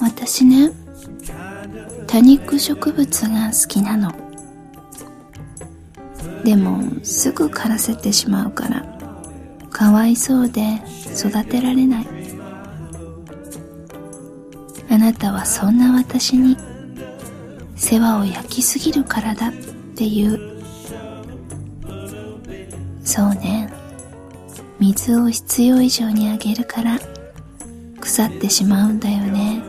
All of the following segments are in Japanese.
私ね多肉植物が好きなの。でもすぐ枯らせてしまうからかわいそうで育てられない。あなたはそんな私に世話を焼きすぎるからだって言う。そうね。水を必要以上にあげるから腐ってしまうんだよね。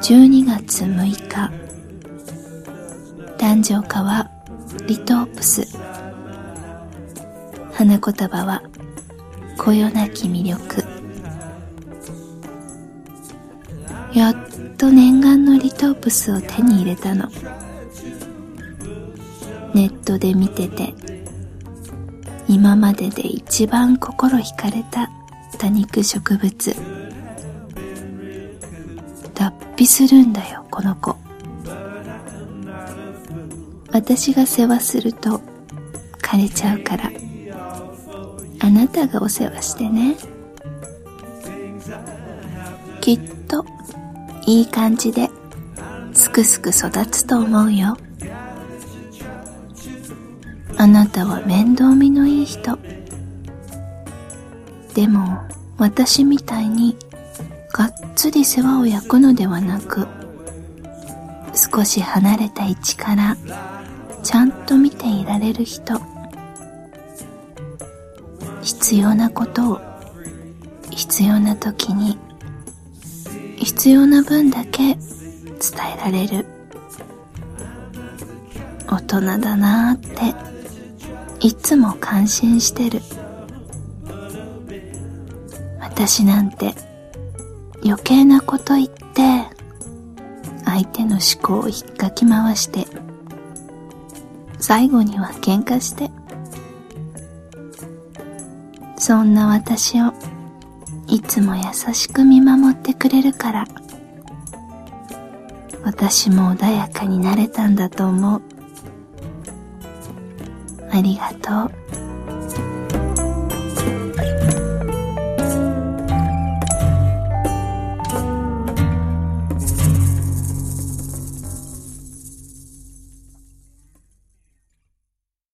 12月6日誕生花はリトープス。花言葉はこよなき魅力。やっと念願のリトープスを手に入れたの。ネットで見てて今までで一番心惹かれた多肉植物。脱皮するんだよこの子。私が世話すると枯れちゃうから。あなたがお世話してね。きっといい感じですくすく育つと思うよ。あなたは面倒見のいい人。でも私みたいにがっつり世話を焼くのではなく少し離れた位置からちゃんと見ていられる人。必要なことを必要な時に必要な分だけ伝えられる。大人だなーって。いつも感心してる。私なんて余計なこと言って相手の思考を引っかき回して最後には喧嘩してそんな私をいつも優しく見守ってくれるから私も穏やかになれたんだと思う。ありがとう。